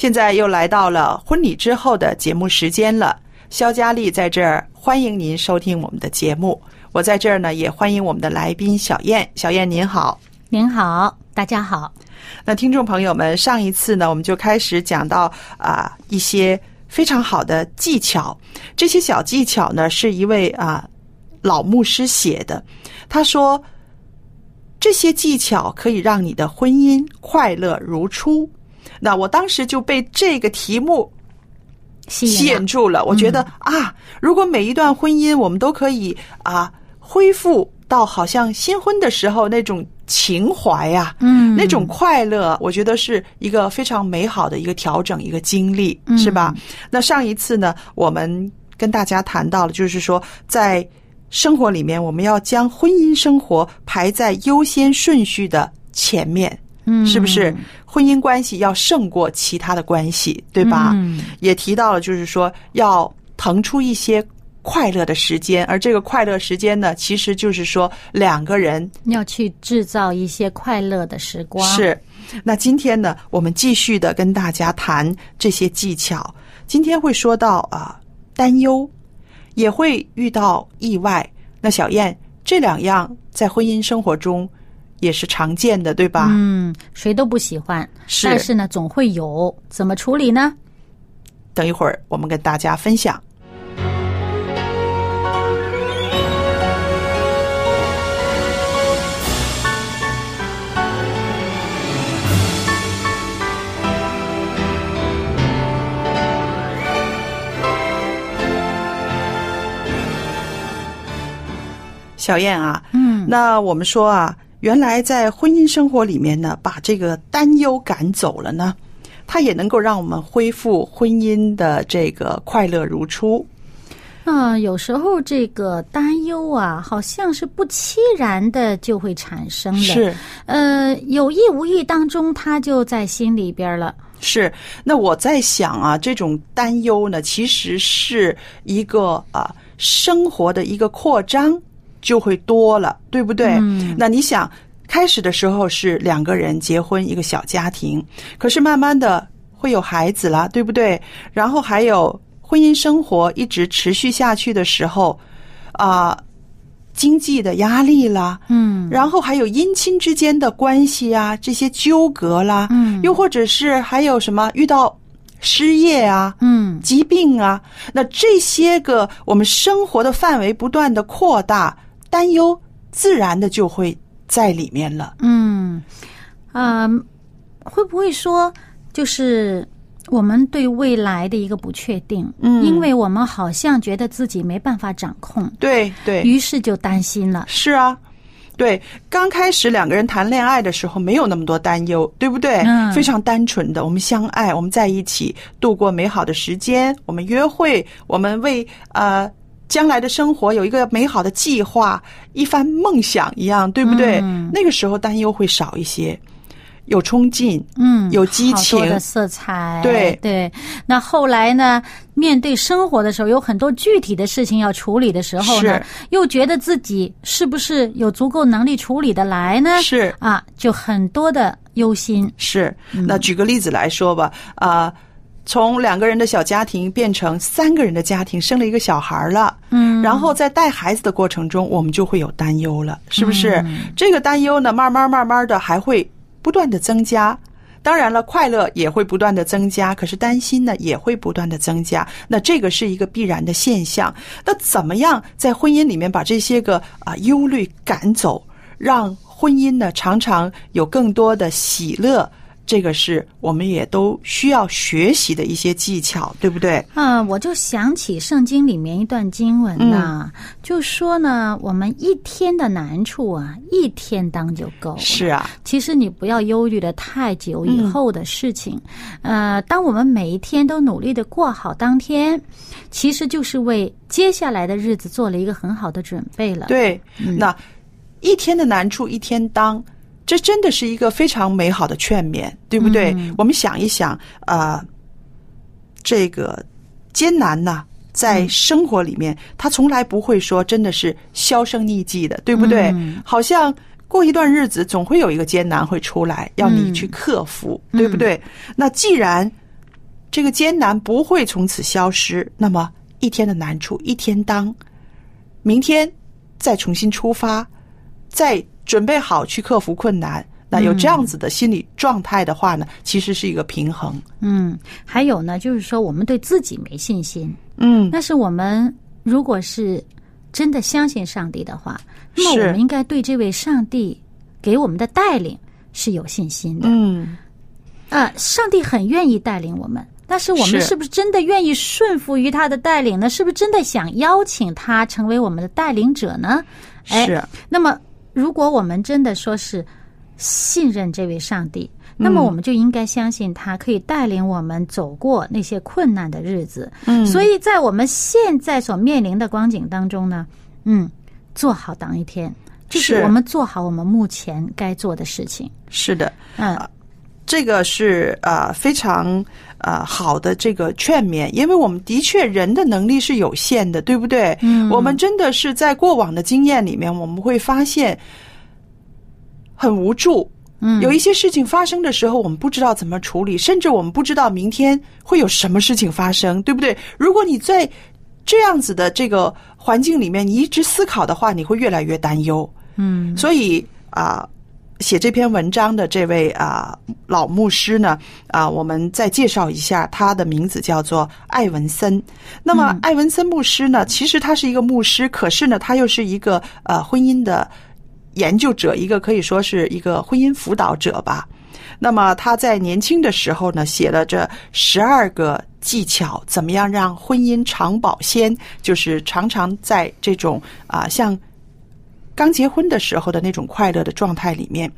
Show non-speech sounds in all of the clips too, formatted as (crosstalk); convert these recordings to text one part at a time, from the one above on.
现在又来到了婚礼之后的节目时间了。肖佳丽在这儿欢迎您收听我们的节目。我在这儿呢，也欢迎我们的来宾小燕。小燕您好。您好，大家好。那听众朋友们，上一次呢，我们就开始讲到啊、一些非常好的技巧。这些小技巧呢，是一位啊、老牧师写的。他说，这些技巧可以让你的婚姻快乐如初。那我当时就被这个题目吸吸引住了。我觉得、啊，如果每一段婚姻我们都可以啊恢复到好像新婚的时候那种情怀呀、嗯那种快乐，我觉得是一个非常美好的一个调整，一个经历，嗯是吧？那上一次呢，我们跟大家谈到了，就是说在生活里面，我们要将婚姻生活排在优先顺序的前面。嗯是不是婚姻关系要胜过其他的关系，对吧？嗯也提到了，就是说要腾出一些快乐的时间，而这个快乐时间呢，其实就是说两个人要去制造一些快乐的时光。是。那今天呢，我们继续的跟大家谈这些技巧。今天会说到啊、担忧，也会遇到意外。那小燕，这两样在婚姻生活中也是常见的，对吧？嗯，谁都不喜欢，是但是呢，总会有。怎么处理呢？等一会儿我们跟大家分享。小燕啊，嗯，那我们说啊，原来在婚姻生活里面呢，把这个担忧赶走了呢，它也能够让我们恢复婚姻的这个快乐如初。嗯、有时候这个担忧啊，好像是不期然的就会产生的。，是呃，有意无意当中，它就在心里边了。是，那我在想啊，这种担忧呢，其实是一个啊生活的一个扩张，就会多了，对不对？嗯那你想，开始的时候是两个人结婚一个小家庭，可是慢慢的会有孩子了，对不对？然后还有婚姻生活一直持续下去的时候，啊、经济的压力啦，嗯然后还有姻亲之间的关系啊，这些纠葛啦，嗯又或者是还有什么遇到失业啊、嗯疾病啊，那这些个我们生活的范围不断的扩大，担忧自然的就会在里面了。嗯，啊、会不会说就是我们对未来的一个不确定？嗯因为我们好像觉得自己没办法掌控，对对，于是就担心了。是啊。对，刚开始两个人谈恋爱的时候没有那么多担忧，对不对？嗯非常单纯的，我们相爱，我们在一起度过美好的时间，我们约会，我们为呃将来的生活有一个美好的计划，一番梦想一样，对不对？嗯那个时候担忧会少一些。有冲劲，嗯，有激情的色彩，对对。那后来呢？面对生活的时候，有很多具体的事情要处理的时候呢是，又觉得自己是不是有足够能力处理的来呢？是啊，就很多的忧心。是。那举个例子来说吧，啊、从两个人的小家庭变成三个人的家庭，生了一个小孩了，嗯，然后在带孩子的过程中，我们就会有担忧了，是不是？嗯这个担忧呢，慢慢慢慢的还会不断的增加。当然了，快乐也会不断的增加，可是担心呢也会不断的增加。那这个是一个必然的现象。那怎么样在婚姻里面把这些个啊、忧虑赶走，让婚姻呢常常有更多的喜乐？这个是我们也都需要学习的一些技巧，对不对？啊，我就想起圣经里面一段经文呐、就说呢，我们一天的难处啊，一天当就够了。是啊，其实你不要忧虑的太久以后的事情，呃，当我们每一天都努力的过好当天，其实就是为接下来的日子做了一个很好的准备了。，对，那一天的难处一天当，这真的是一个非常美好的劝勉，对不对？我们想一想，呃，这个艰难呐、在生活里面，他从来不会说真的是销声匿迹的，对不对？好像过一段日子，总会有一个艰难会出来，要你去克服，对不对？那既然这个艰难不会从此消失，那么一天的难处一天当，明天再重新出发，再准备好去克服困难。那有这样子的心理状态的话呢，其实是一个平衡。嗯，还有呢，就是说我们对自己没信心，嗯，但是我们如果是真的相信上帝的话，那么我们应该对这位上帝给我们的带领是有信心的。嗯，啊，上帝很愿意带领我们，但是我们是是不是真的愿意顺服于他的带领呢？是不是真的想邀请他成为我们的带领者呢？哎是，那么如果我们真的说是信任这位上帝，嗯。那么我们就应该相信他可以带领我们走过那些困难的日子。嗯。所以在我们现在所面临的光景当中呢，嗯，做好当一天，就是是。我们做好我们目前该做的事情。是的，嗯，这个是呃非常呃好的这个劝勉，因为我们的确人的能力是有限的，对不对？嗯，我们真的是在过往的经验里面，我们会发现很无助。嗯有一些事情发生的时候，我们不知道怎么处理，甚至我们不知道明天会有什么事情发生，对不对？如果你在这样子的这个环境里面，你一直思考的话，你会越来越担忧。嗯所以啊、写这篇文章的这位啊、老牧师呢，啊、我们再介绍一下，他的名字叫做艾文森。那么，艾文森牧师呢，其实他是一个牧师，可是呢，他又是一个呃婚姻的研究者，一个可以说是一个婚姻辅导者吧。那么他在年轻的时候呢，写了这十二个技巧，怎么样让婚姻长保鲜？就是常常在这种啊、像刚结婚的时候的那种快乐的状态里面。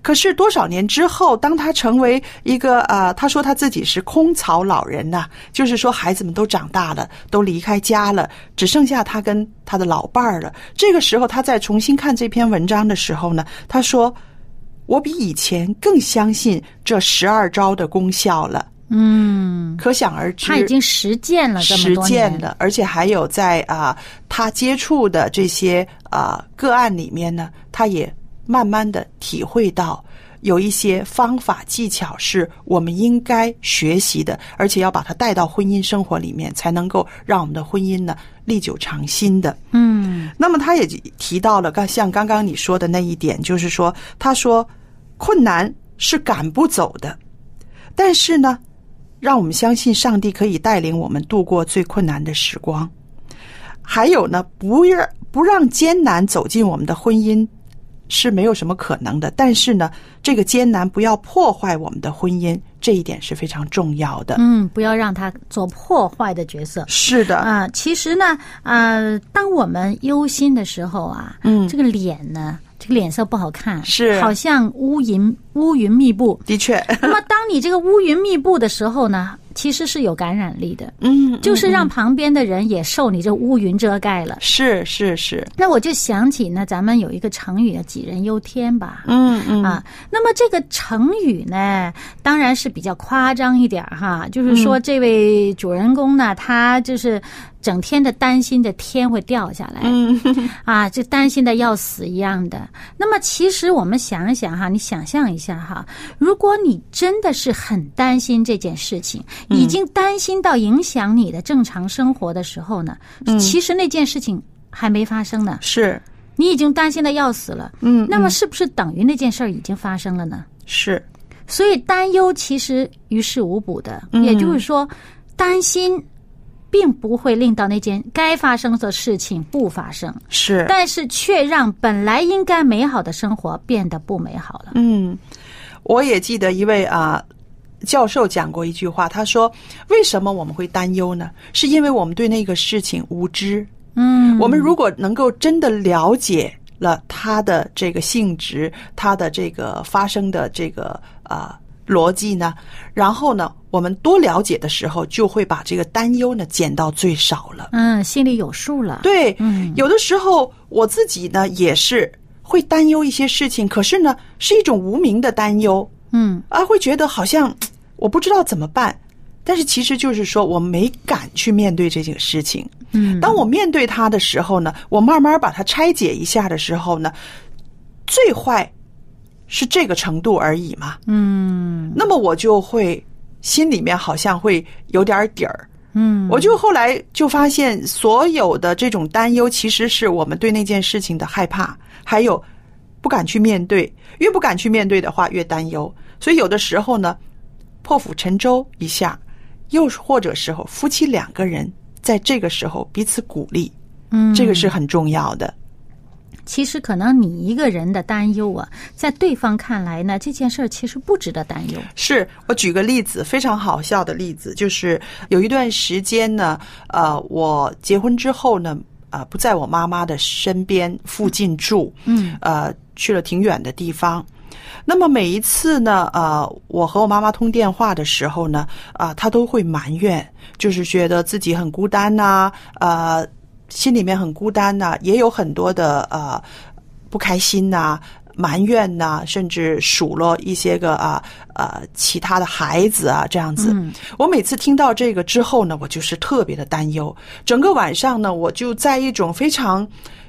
可是多少年之后，当他成为一个呃，他说他自己是空巢老人呐、就是说孩子们都长大了，都离开家了，只剩下他跟他的老伴儿了。这个时候，他再重新看这篇文章的时候呢，他说：“我比以前更相信这十二招的功效了。”嗯，可想而知，他已经实践了这么实多年，践的，而且还有在啊、他接触的这些啊、个案里面呢，他也慢慢的体会到有一些方法技巧是我们应该学习的，而且要把它带到婚姻生活里面，才能够让我们的婚姻呢历久常新的。嗯那么他也提到了，刚像刚刚你说的那一点，就是说，他说困难是赶不走的，但是呢，让我们相信上帝可以带领我们度过最困难的时光。还有呢，不让不让艰难走进我们的婚姻是没有什么可能的，但是呢，这个艰难不要破坏我们的婚姻，这一点是非常重要的。嗯，不要让他做破坏的角色。是的，啊、其实呢，呃，当我们忧心的时候啊，嗯这个脸呢，这个脸色不好看，是好像乌云乌云密布。的确，那么，当你这个乌云密布的时候呢，其实是有感染力的，嗯，就是嗯让旁边的人也受你这乌云遮盖了。是是是，那我就想起呢，咱们有一个成语叫“杞人忧天”吧。嗯嗯啊，那么这个成语呢，当然是比较夸张一点哈，就是说这位主人公呢，他就是整天的担心着天会掉下来，嗯啊，就担心的要死一样的。那么其实我们想一想哈，你想象一下哈，如果你真的是很担心这件事情，已经担心到影响你的正常生活的时候呢，其实那件事情还没发生呢，是你已经担心的要死了。嗯，那么是不是等于那件事儿已经发生了呢？是所以担忧其实于事无补的，嗯也就是说，担心并不会令到那件该发生的事情不发生，是，但是却让本来应该美好的生活变得不美好了。嗯，我也记得一位啊。教授讲过一句话，他说：“为什么我们会担忧呢？是因为我们对那个事情无知。嗯，我们如果能够真的了解了它的这个性质，它的这个发生的这个呃逻辑呢，然后呢，我们多了解的时候，就会把这个担忧呢减到最少了。嗯，心里有数了。，对，嗯有的时候我自己呢也是会担忧一些事情，可是呢是一种无名的担忧嗯啊，会觉得好像我不知道怎么办，但是其实就是说我没敢去面对这件事情。嗯，当我面对它的时候呢，我慢慢把它拆解一下的时候呢，最坏是这个程度而已嘛。嗯那么我就会心里面好像会有点底儿。嗯，我就后来就发现，所有的这种担忧，其实是我们对那件事情的害怕，还有不敢去面对。越不敢去面对的话，越担忧。所以有的时候呢，破釜沉舟一下，又或者时候夫妻两个人在这个时候彼此鼓励，嗯这个是很重要的。其实可能你一个人的担忧啊，在对方看来呢，这件事儿其实不值得担忧。是我举个例子，非常好笑的例子，就是有一段时间呢，呃，我结婚之后呢，呃，不在我妈妈的身边附近住，嗯，呃，去了挺远的地方。那么每一次呢，呃，我和我妈妈通电话的时候呢，啊、她都会埋怨，就是觉得自己很孤单呐、呃，心里面很孤单呐、也有很多的呃不开心呐、埋怨呐、甚至数落一些个啊呃其他的孩子啊这样子。我每次听到这个之后呢，我就是特别的担忧，整个晚上呢，我就在一种非常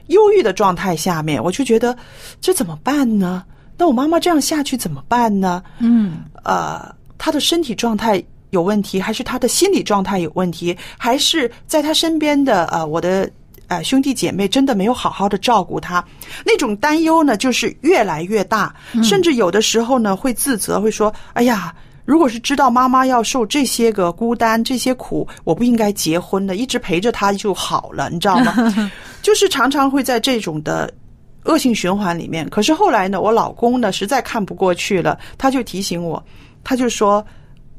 忧郁的状态下面，我就觉得这怎么办呢？那我妈妈这样下去怎么办呢？嗯呃，她的身体状态有问题，还是她的心理状态有问题，还是在她身边的呃我的呃兄弟姐妹真的没有好好的照顾她？那种担忧呢，就是越来越大，甚至有的时候呢会自责，会说：“哎呀。”如果是知道妈妈要受这些个孤单、这些苦，我不应该结婚的，一直陪着她就好了，你知道吗？(laughs) 就是常常会在这种的恶性循环里面。可是后来呢，我老公呢实在看不过去了，他就提醒我，他就说：“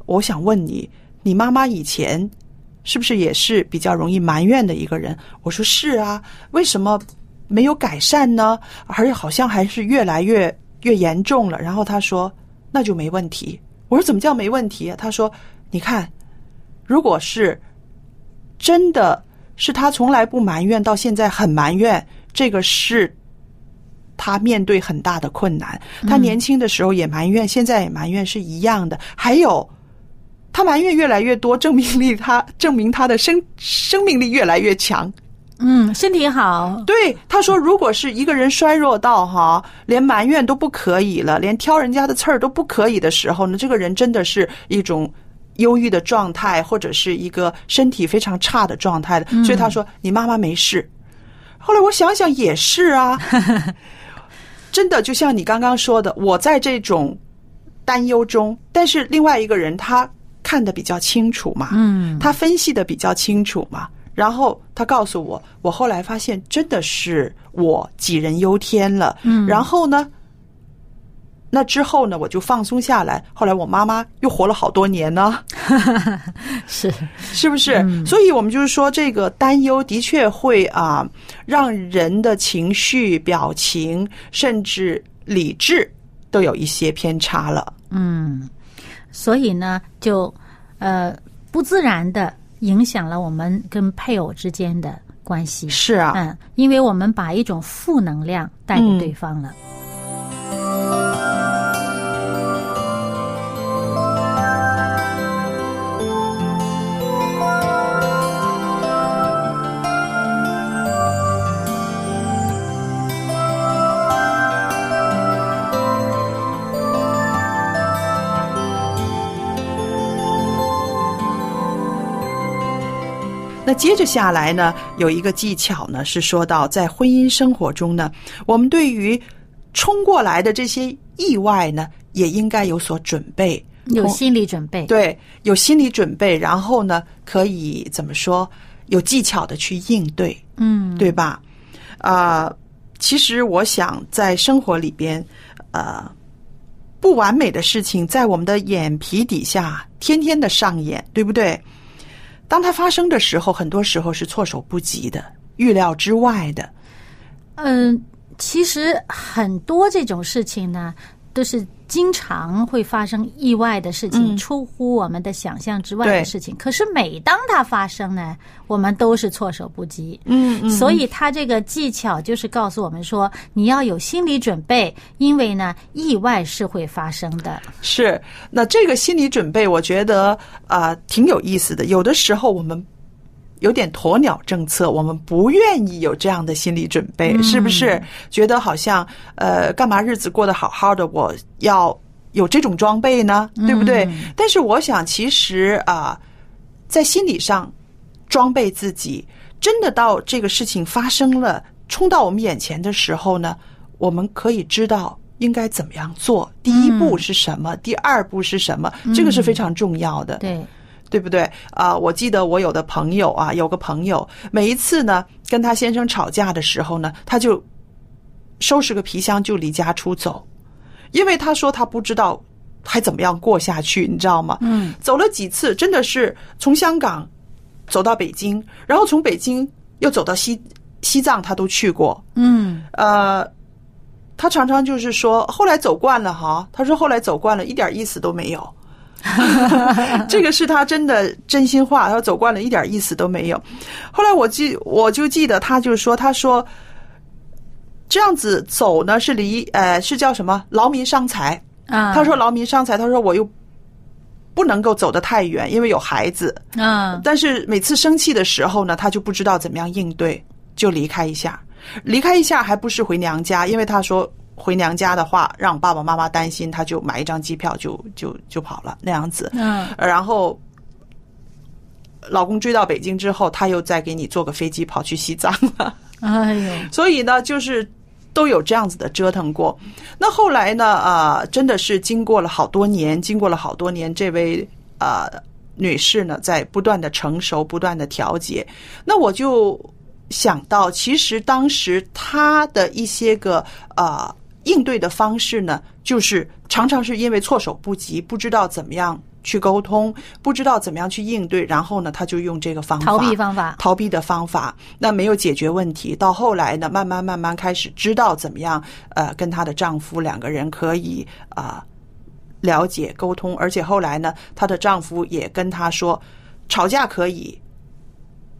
我想问你，你妈妈以前是不是也是比较容易埋怨的一个人？”我说：“是啊，为什么没有改善呢？而且好像还是越来越越严重了。”然后他说：“那就没问题。”我说：“怎么叫没问题啊？”他说：“你看，如果是真的是他从来不埋怨，到现在很埋怨，这个是他面对很大的困难。他年轻的时候也埋怨，现在也埋怨，是一样的。还有，他埋怨越来越多，证明力他证明他的生生命力越来越强。嗯，身体好，对，他说，如果是一个人衰弱到哈，连埋怨都不可以了，连挑人家的刺儿都不可以的时候呢，这个人真的是一种忧郁的状态，或者是一个身体非常差的状态的。所以他说，你妈妈没事。后来我想想也是啊，(laughs) 真的就像你刚刚说的，我在这种担忧中，但是另外一个人他看得比较清楚嘛，嗯他分析的比较清楚嘛。然后他告诉我，我后来发现真的是我杞人忧天了。嗯然后呢，那之后呢，我就放松下来。后来我妈妈又活了好多年呢，(laughs) 是，是不是？所以我们就是说，这个担忧的确会啊，让人的情绪、表情，甚至理智都有一些偏差了。嗯。所以呢，就呃不自然的影响了我们跟配偶之间的关系。是啊，嗯，因为我们把一种负能量带给对方了。那接着下来呢，有一个技巧呢，是说到在婚姻生活中呢，我们对于冲过来的这些意外呢，也应该有所准备，有心理准备。对，有心理准备，然后呢，可以怎么说？有技巧的去应对，嗯，对吧？啊、其实我想在生活里边，呃，不完美的事情在我们的眼皮底下天天的上演，对不对？当它发生的时候，很多时候是措手不及的、预料之外的。嗯，其实很多这种事情呢，都是经常会发生意外的事情，嗯出乎我们的想象之外的事情。可是每当它发生呢，我们都是措手不及。嗯所以他这个技巧就是告诉我们说，你要有心理准备，因为呢，意外是会发生的。是，那这个心理准备，我觉得啊、呃挺有意思的。有的时候我们有点鸵鸟政策，我们不愿意有这样的心理准备，是不是？觉得好像呃，干嘛日子过得好好的，我要有这种装备呢？对不对？但是我想，其实啊、在心理上装备自己，真的到这个事情发生了，冲到我们眼前的时候呢，我们可以知道应该怎么样做。第一步是什么？第二步是什么？这个是非常重要的，对，对不对？啊、我记得我有的朋友啊，有个朋友，每一次呢跟他先生吵架的时候呢，他就收拾个皮箱就离家出走，因为他说他不知道还怎么样过下去，你知道吗？嗯，走了几次，真的是从香港走到北京，然后从北京又走到西西藏，他都去过。嗯，呃，他常常就是说，后来走惯了哈，他说后来走惯了，一点意思都没有。(laughs) 这个是他真的真心话，他说走惯了，一点意思都没有。后来我记，我就记得他就说，他说这样子走呢是离呃是叫什么劳民伤财。啊，他说劳民伤财，他说我又不能够走得太远，因为有孩子。啊，但是每次生气的时候呢，他就不知道怎么样应对，就离开一下，离开一下还不是回娘家，因为他说回娘家的话让爸爸妈妈担心，他就买一张机票就就就跑了那样子。嗯，呃然后老公追到北京之后，他又再给你坐个飞机跑去西藏了。(laughs) 哎呦，(laughs) 所以呢，就是都有这样子的折腾过。那后来呢，啊、真的是经过了好多年，经过了好多年，这位啊、女士呢，在不断的成熟，不断的调节。那我就想到，其实当时她的一些个啊、应对的方式呢，就是常常是因为措手不及，不知道怎么样。去沟通，不知道怎么样去应对，然后呢，他就用这个方法逃避方法，逃避的方法，那没有解决问题。到后来呢，慢慢慢慢开始知道怎么样，呃，跟她的丈夫两个人可以啊、了解沟通，而且后来呢，她的丈夫也跟她说，吵架可以，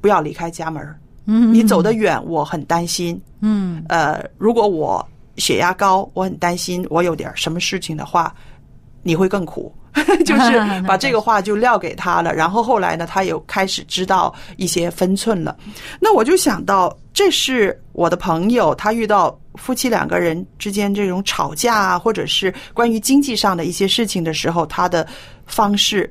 不要离开家门儿嗯，你走得远，我很担心。嗯，呃，如果我血压高，我很担心我有点什么事情的话，你会更苦。(laughs) 就是 (laughs) 把这个话就撂给他了，然后后来呢，他又开始知道一些分寸了。那我就想到，这是我的朋友，他遇到夫妻两个人之间这种吵架啊，或者是关于经济上的一些事情的时候，他的方式。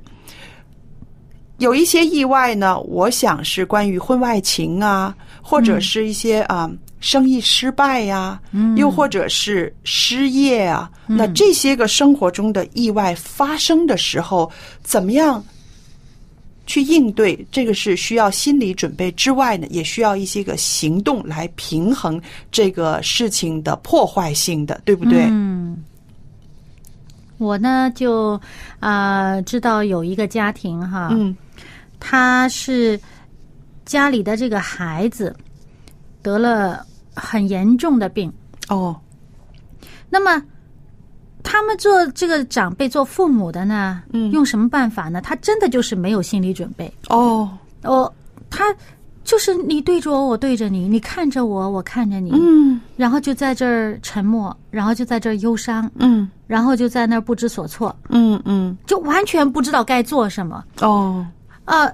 有一些意外呢，我想是关于婚外情啊，或者是一些啊、生意失败呀、又或者是失业啊。那这些个生活中的意外发生的时候，怎么样去应对？这个是需要心理准备之外呢，也需要一些个行动来平衡这个事情的破坏性的，对不对？嗯，我呢就啊、知道有一个家庭哈，嗯他是家里的这个孩子得了很严重的病，哦，那么他们做这个长辈、做父母的呢，嗯。用什么办法呢？他真的就是没有心理准备。哦，哦，他就是你对着我，我对着你，你看着我，我看着你，嗯。然后就在这儿沉默，然后就在这儿忧伤，嗯。然后就在那儿不知所措，嗯嗯，就完全不知道该做什么。哦，呃，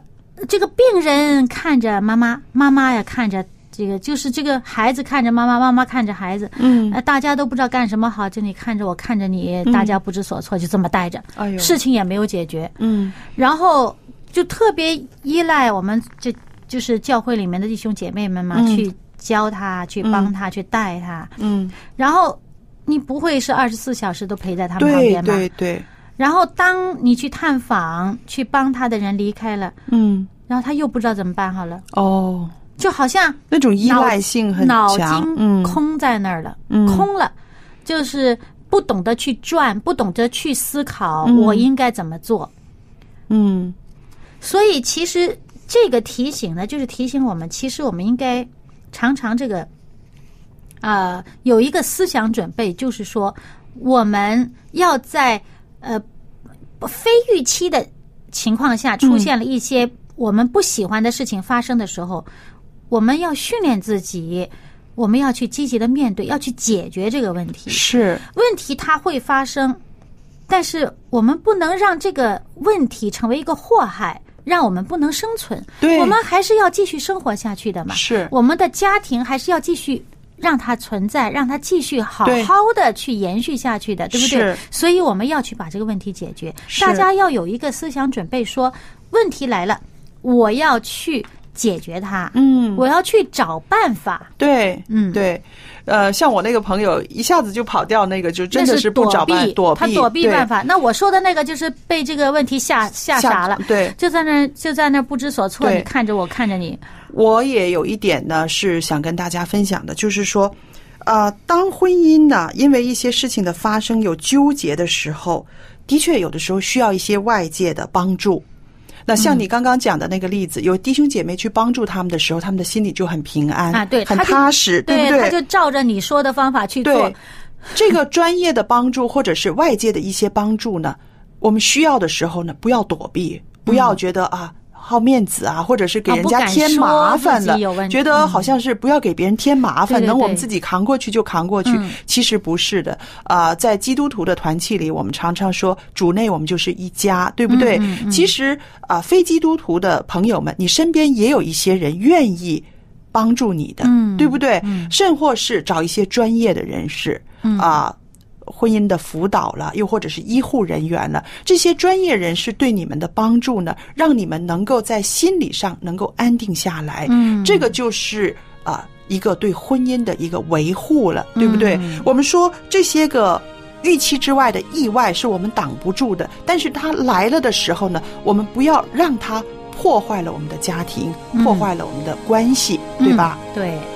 这个病人看着妈妈，妈妈呀看着这个，就是这个孩子看着妈妈，妈妈看着孩子，嗯。呃，大家都不知道干什么好，就你看着我，看着你，大家不知所措，就这么待着，哎呦，事情也没有解决，嗯。然后就特别依赖我们这就是教会里面的弟兄姐妹们嘛，嗯。去教他，去帮他，去带他，嗯，然后。你不会是二十四小时都陪在他们旁对边吗？对对，然后当你去探访、去帮他的人离开了，嗯。然后他又不知道怎么办好了，哦，就好像那种依赖性很脑强，筋嗯。空在那儿了，嗯。空了，就是不懂得去转，不懂得去思考嗯。我应该怎么做。嗯。所以其实这个提醒呢，就是提醒我们，其实我们应该常常这个啊、有一个思想准备，就是说我们要在呃非预期的情况下出现了一些我们不喜欢的事情发生的时候，我们要训练自己，我们要去积极的面对，要去解决这个问题。是，问题它会发生，但是我们不能让这个问题成为一个祸害，让我们不能生存。对我们还是要继续生活下去的嘛。是我们的家庭还是要继续。让它存在，让它继续好好的去延续下去的，对不对是？所以我们要去把这个问题解决。大家要有一个思想准备说，问题来了，我要去解决它，嗯，我要去找办法。对，嗯对，呃，像我那个朋友一下子就跑掉，那个就真的是不找办避，躲避，他躲避办法。那我说的那个就是被这个问题吓吓傻了，对，就在那儿就在那儿不知所措。你看着我，看着你，我也有一点呢是想跟大家分享的，就是说，呃，当婚姻呢因为一些事情的发生有纠结的时候，的确有的时候需要一些外界的帮助。那像你刚刚讲的那个例子，有弟兄姐妹去帮助他们的时候，他们的心里就很平安啊对很踏实，不他对？就照着你说的方法去做。，这个专业的帮助或者是外界的一些帮助呢，我们需要的时候呢，不要躲避，不要觉得啊。好面子啊，或者是给人家添麻烦了啊不敢说自己有问，题觉得好像是不要给别人添麻烦，能我们自己扛过去就扛过去嗯。其实不是的，啊，在基督徒的团契里，我们常常说主内我们就是一家，对不对嗯嗯？嗯其实啊，非基督徒的朋友们，你身边也有一些人愿意帮助你的，嗯对不对？嗯甚或是找一些专业的人士，嗯啊。婚姻的辅导了，又或者是医护人员了，这些专业人士对你们的帮助呢，让你们能够在心理上能够安定下来。嗯这个就是啊、一个对婚姻的一个维护了，对不对？嗯我们说这些个预期之外的意外是我们挡不住的，但是它来了的时候呢，我们不要让它破坏了我们的家庭，嗯破坏了我们的关系，对吧？嗯对。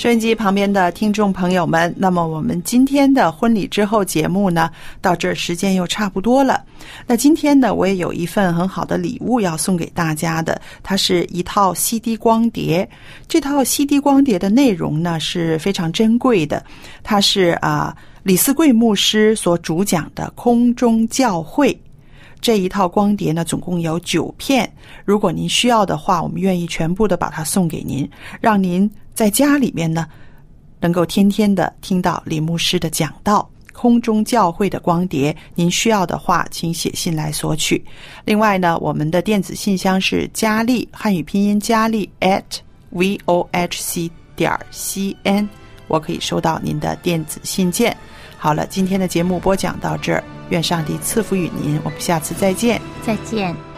收音机旁边的听众朋友们，那么我们今天的婚礼之后节目呢，到这儿时间又差不多了。那今天呢，我也有一份很好的礼物要送给大家的，它是一套 CD 光碟。这套 CD 光碟的内容呢是非常珍贵的，它是啊李思贵牧师所主讲的空中教会。这一套光碟呢，总共有九片。如果您需要的话，我们愿意全部的把它送给您，让您在家里面呢，能够天天的听到李牧师的讲道。空中教会的光碟，您需要的话，请写信来索取。另外呢，我们的电子信箱是佳丽汉语拼音佳丽 at v o h c 点 c n，我可以收到您的电子信件。好了，今天的节目播讲到这儿，愿上帝赐福与您，我们下次再见。再见。